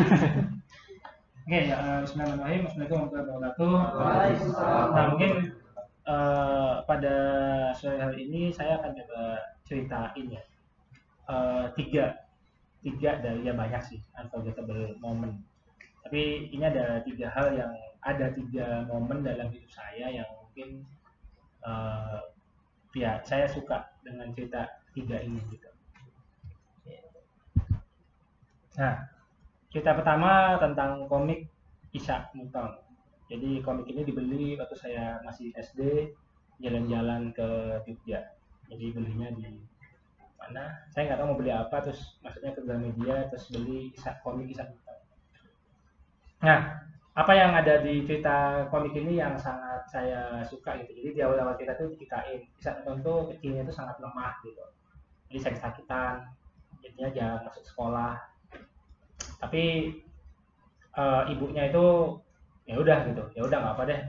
Oke, ya, uh, Bismillahirrahmanirrahim. Assalamualaikum warahmatullahi wabarakatuh. Nah, mungkin uh, pada sore hari ini saya akan coba ceritain ya uh, tiga tiga dari ya banyak sih unforgettable moment. Tapi ini ada tiga hal yang ada tiga momen dalam hidup saya yang mungkin uh, ya saya suka dengan cerita tiga ini gitu. Nah, cerita pertama tentang komik Isa Mutong. Jadi komik ini dibeli waktu saya masih SD, jalan-jalan ke Jogja. Jadi belinya di mana? Saya nggak tahu mau beli apa, terus maksudnya ke Gramedia, terus beli Isa, komik Isa Mutong. Nah, apa yang ada di cerita komik ini yang sangat saya suka gitu. Jadi di awal-awal cerita tuh diceritain bisa tuh kecilnya itu sangat lemah gitu. Jadi sakit-sakitan, jadinya jarang masuk sekolah. Tapi uh, ibunya itu ya udah gitu, ya udah nggak apa deh.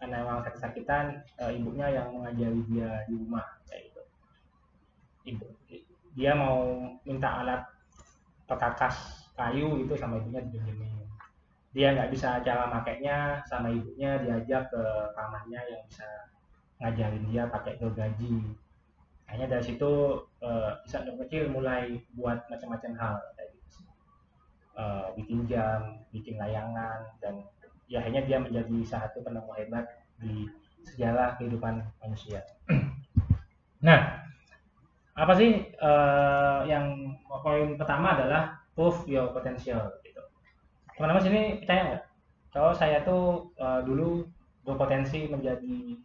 Karena emang sakit-sakitan, uh, ibunya yang mengajari dia di rumah kayak gitu. Ibu, dia mau minta alat pekakas kayu itu sama ibunya dipinjemin dia nggak bisa cara makainya sama ibunya diajak ke kamarnya yang bisa ngajarin dia pakai gergaji hanya dari situ uh, bisa kecil mulai buat macam-macam hal kayak gitu uh, bikin jam bikin layangan dan ya akhirnya dia menjadi satu penemu hebat di sejarah kehidupan manusia. Nah apa sih uh, yang poin pertama adalah proof your potential teman-teman sini percaya nggak? Kalau saya tuh uh, dulu berpotensi menjadi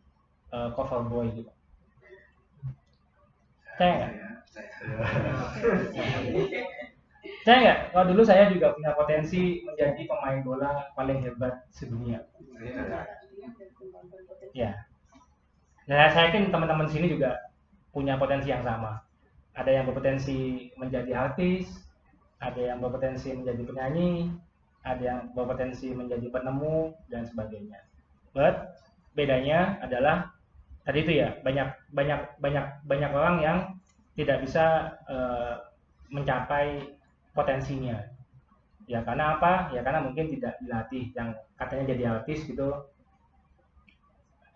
uh, cover boy gitu. Percaya nggak saya nggak kalau dulu saya juga punya potensi menjadi pemain bola paling hebat sedunia. Ya. Nah saya yakin teman-teman sini juga punya potensi yang sama. Ada yang berpotensi menjadi artis ada yang berpotensi menjadi penyanyi ada yang berpotensi menjadi penemu dan sebagainya. But bedanya adalah tadi itu ya banyak banyak banyak banyak orang yang tidak bisa uh, mencapai potensinya. Ya karena apa? Ya karena mungkin tidak dilatih. Yang katanya jadi artis gitu,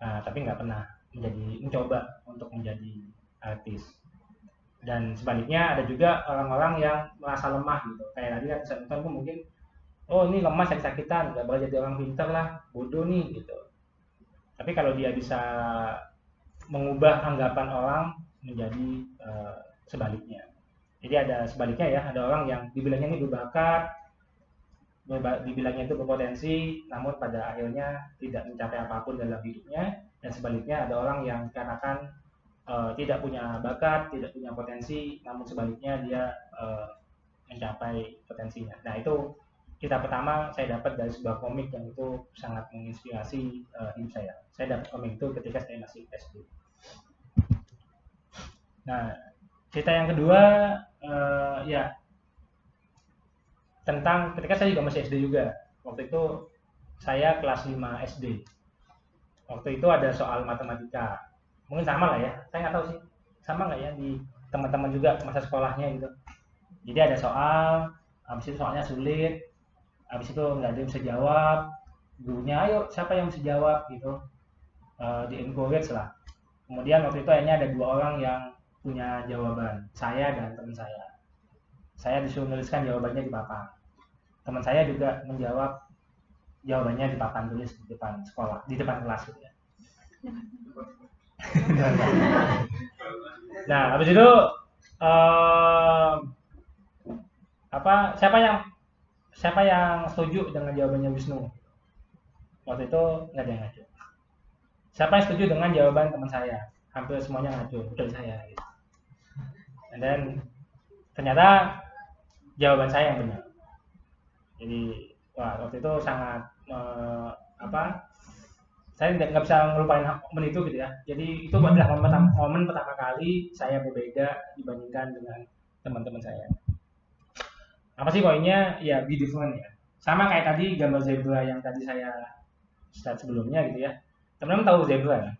nah, tapi nggak pernah menjadi mencoba untuk menjadi artis. Dan sebaliknya ada juga orang-orang yang merasa lemah gitu. Kayak tadi kan saya mungkin oh ini lemah sakit-sakitan nggak bakal jadi orang pinter lah bodoh nih gitu tapi kalau dia bisa mengubah anggapan orang menjadi uh, sebaliknya jadi ada sebaliknya ya ada orang yang dibilangnya ini berbakat dibilangnya itu berpotensi namun pada akhirnya tidak mencapai apa pun dalam hidupnya dan sebaliknya ada orang yang dikatakan uh, tidak punya bakat tidak punya potensi namun sebaliknya dia uh, mencapai potensinya nah itu cerita pertama saya dapat dari sebuah komik yang itu sangat menginspirasi uh, hidup saya. Saya dapat komik itu ketika saya masih SD. Nah, cerita yang kedua uh, ya tentang ketika saya juga masih SD juga. Waktu itu saya kelas 5 SD. Waktu itu ada soal matematika. Mungkin sama lah ya. Saya nggak tahu sih. Sama nggak ya di teman-teman juga masa sekolahnya gitu. Jadi ada soal, habis itu soalnya sulit, habis itu nggak ada yang bisa jawab gurunya ayo siapa yang bisa jawab gitu uh, di encourage lah kemudian waktu itu akhirnya ada dua orang yang punya jawaban. Saya dan teman saya. Saya disuruh menuliskan jawabannya di papan. Teman saya juga menjawab jawabannya di papan tulis di depan sekolah di depan kelas. Gitu ya nah habis itu uh, apa siapa yang siapa yang setuju dengan jawabannya Wisnu? Waktu itu nggak ada yang ngacu siapa yang setuju dengan jawaban teman saya? Hampir semuanya ngacu kecuali saya gitu. And then ternyata jawaban saya yang benar. Jadi wah waktu itu sangat uh, apa saya nggak bisa ngelupain momen itu gitu ya. Jadi itu adalah momen, momen pertama kali saya berbeda dibandingkan dengan teman-teman saya. Apa sih poinnya? Ya be different ya. Sama kayak tadi gambar zebra yang tadi saya start sebelumnya gitu ya. Teman-teman tahu zebra kan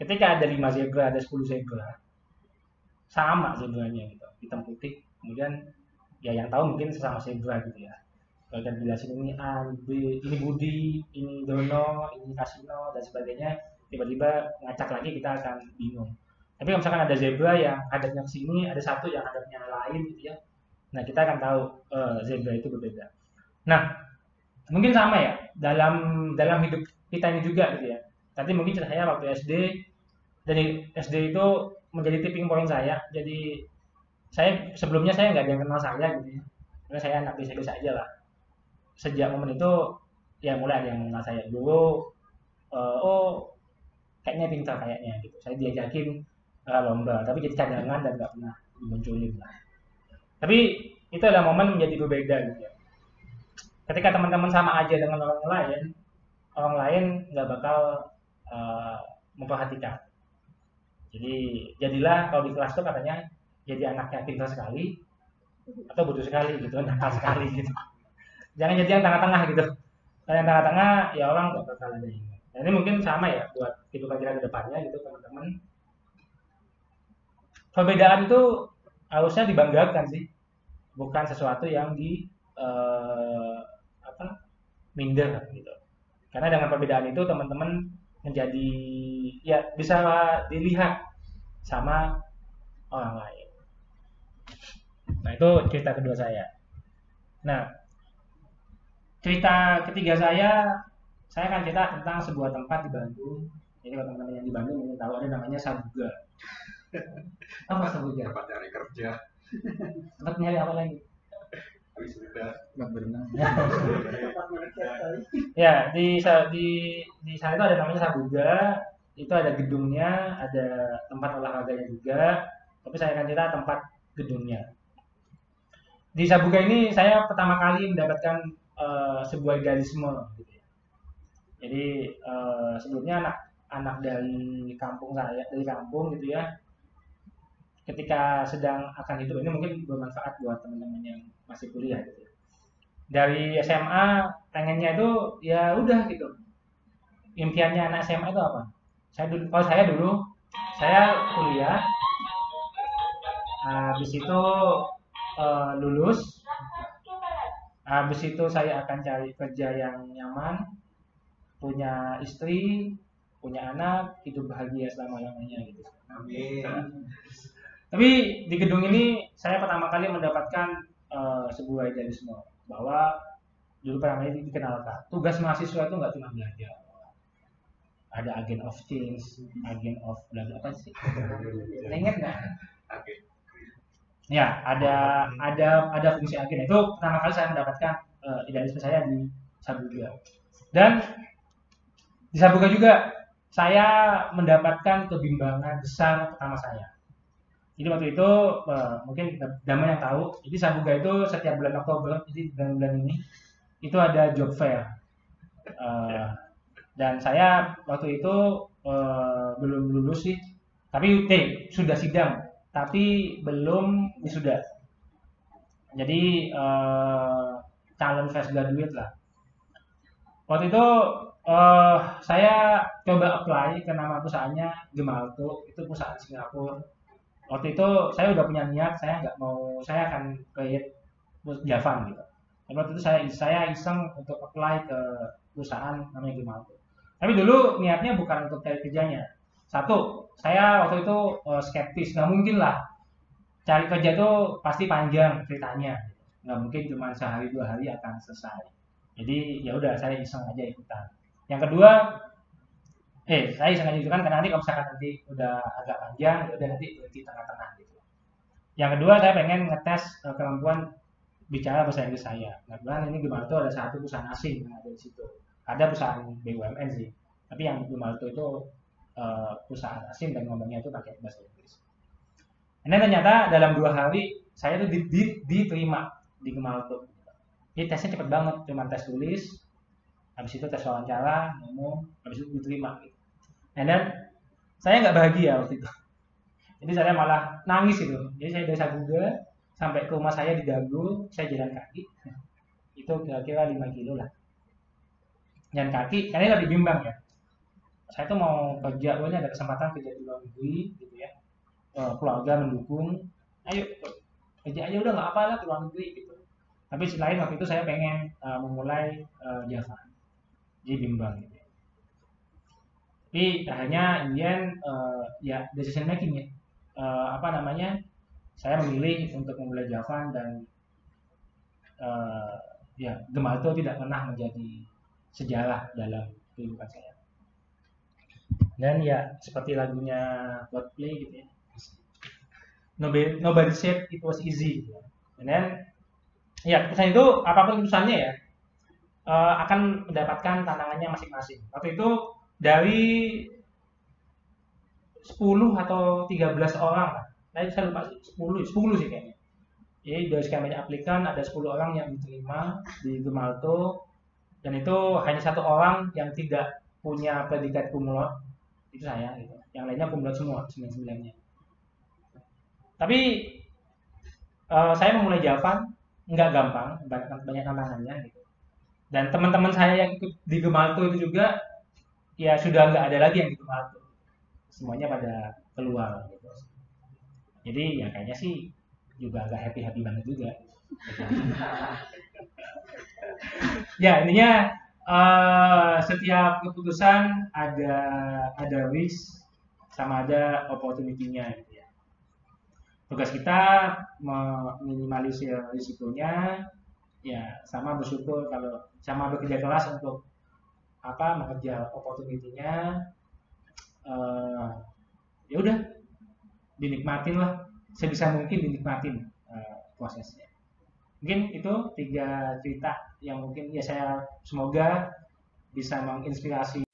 ketika ada lima zebra ada 10 zebra sama zebranya gitu hitam putih kemudian ya yang tahu mungkin sesama zebra gitu ya kalau jelasin ini A, B, ini Budi, ini Dono, ini Kasino dan sebagainya, tiba-tiba ngacak lagi kita akan bingung. Tapi kalau misalkan ada zebra yang hadapnya ke sini, ada satu yang hadapnya lain gitu ya. Nah, kita akan tahu uh, zebra itu berbeda. Nah, mungkin sama ya dalam dalam hidup kita ini juga gitu ya. Tadi mungkin saya waktu SD dari SD itu menjadi tipping point saya. Jadi saya sebelumnya saya nggak ada yang kenal saya gitu ya. Karena saya anak biasa-biasa aja lah. Sejak momen itu ya mulai ada yang mengenal saya. Dulu uh, oh kayaknya pintar kayaknya gitu. Saya diajakin uh, lomba. Tapi jadi cadangan dan nggak pernah dimunculin lah. Tapi itu adalah momen menjadi berbeda gitu ya. Ketika teman-teman sama aja dengan orang lain orang lain nggak bakal uh, memperhatikan jadi jadilah kalau di kelas tuh katanya jadi anaknya pintar sekali atau butuh sekali gitu nakal sekali gitu. Jangan jadi yang tengah-tengah gitu. Kalau yang tengah-tengah ya orang nggak bakal ada ini nah, ini mungkin sama ya buat kehidupan kita ke depannya gitu teman-teman. Perbedaan itu harusnya dibanggakan sih. Bukan sesuatu yang di uh, apa minder gitu. Karena dengan perbedaan itu teman-teman menjadi ya bisa dilihat sama orang lain. Nah itu cerita kedua saya. Nah cerita ketiga saya saya akan cerita tentang sebuah tempat di Bandung. Jadi kalau teman-teman yang di Bandung mungkin tahu ada namanya Sabuga. Apa Sabuga? Tempat cari kerja. Tempat nyari apa lagi ya di di di sana itu ada namanya Sabuga. Itu ada gedungnya ada tempat olahraganya juga. Tapi saya akan cerita tempat gedungnya. Di Sabuga ini saya pertama kali mendapatkan uh, sebuah idealisme gitu ya. Jadi uh, sebelumnya anak anak dari kampung saya dari kampung gitu ya ketika sedang akan hidup ini mungkin bermanfaat buat teman-teman yang masih kuliah gitu. Dari SMA pengennya itu ya udah gitu. Impiannya anak SMA itu apa? Saya dulu kalau saya dulu. Saya kuliah. Habis itu uh, lulus. Habis itu saya akan cari kerja yang nyaman, punya istri, punya anak, hidup bahagia selama-lamanya gitu. Amin. Tapi di gedung ini saya pertama kali mendapatkan sebuah idealisme bahwa dulu pertama kali dikenalkan tugas mahasiswa itu nggak cuma belajar ada agen of change, agen of bla apa sih? Ingat nggak? Ya, ada ada ada fungsi agen. Itu pertama kali saya mendapatkan uh, idealisme saya di Sabuga. Dan di Sabuga juga saya mendapatkan kebimbangan besar pertama saya. Jadi waktu itu uh, mungkin Dama yang tahu, jadi Sabuga itu setiap bulan Oktober, jadi bulan-bulan ini itu ada job fair. Uh, dan saya waktu itu uh, belum lulus sih, tapi eh, sudah sidang tapi belum wisuda. Jadi uh, calon fresh graduate lah. Waktu itu uh, saya coba apply ke nama perusahaannya Gemalto, itu perusahaan Singapura. Waktu itu saya udah punya niat, saya nggak mau, saya akan create Java gitu. Tapi waktu itu saya saya iseng untuk apply ke perusahaan namanya Gemalto. Tapi dulu niatnya bukan untuk cari kerjanya, satu, saya waktu itu uh, skeptis, nggak mungkin lah cari kerja itu pasti panjang ceritanya, nggak mungkin cuma sehari dua hari akan selesai. Jadi ya udah saya iseng aja ikutan. Yang kedua, eh saya aja ikutan karena nanti kalau misalkan nanti udah agak panjang, ya udah nanti berhenti tengah-tengah gitu. Yang kedua saya pengen ngetes uh, kemampuan bicara bahasa Inggris saya. Kebetulan ini tuh ada satu perusahaan asing yang ada di situ. Ada perusahaan BUMN sih, tapi yang Gemalto itu uh, perusahaan asing dan ngomongnya itu pakai bahasa Inggris. Ini ternyata dalam dua hari saya itu di, di, diterima di Gemalto. Jadi tesnya cepet banget, cuma tes tulis, habis itu tes wawancara, ngomong, habis itu diterima. And then saya nggak bahagia waktu itu. Jadi saya malah nangis itu. Jadi saya dari Sabuga sampai ke rumah saya di Dago, saya jalan kaki. Itu kira-kira 5 kilo lah. Jalan kaki, karena ini lebih bimbang ya saya tuh mau kerja, ini ada kesempatan kerja di luar negeri gitu ya. E, keluarga mendukung, ayo kerja aja udah nggak apa lah ke luar negeri gitu. tapi selain waktu itu saya pengen uh, memulai uh, Java jadi bimbang gitu ya. Tapi akhirnya Indian uh, ya decision making ya. Uh, apa namanya saya memilih untuk memulai Java dan uh, ya Gemalto tidak pernah menjadi sejarah dalam kehidupan saya. Dan ya seperti lagunya Coldplay gitu ya. Nobody, nobody said it was easy gitu. dan then ya keputusan itu apa pun keputusannya ya akan mendapatkan tantangannya masing-masing. Waktu itu dari 10 atau 13 orang. Nah saya lupa 10 10 sih kayaknya. Jadi dari sekian aplikan ada 10 orang yang diterima di Gemalto. Dan itu hanya satu orang yang tidak punya predikat kumlot itu saya gitu. Yang lainnya kumlot semua sembilan sembilannya tapi uh, saya memulai Java nggak gampang banyak banyak tantangannya gitu. Dan teman-teman saya yang di Gemalto itu juga ya sudah nggak ada lagi yang di Gemalto semuanya pada keluar gitu. Jadi ya kayaknya sih juga agak happy happy banget juga. Ya intinya uh, setiap keputusan ada ada risk sama ada opportunity-nya gitu ya. Tugas kita meminimalisir risikonya ya sama bersyukur kalau sama bekerja keras untuk apa mengejar opportunity-nya uh, ya udah dinikmatin lah sebisa mungkin dinikmatin uh, prosesnya. Mungkin itu tiga cerita yang mungkin ya saya semoga bisa menginspirasi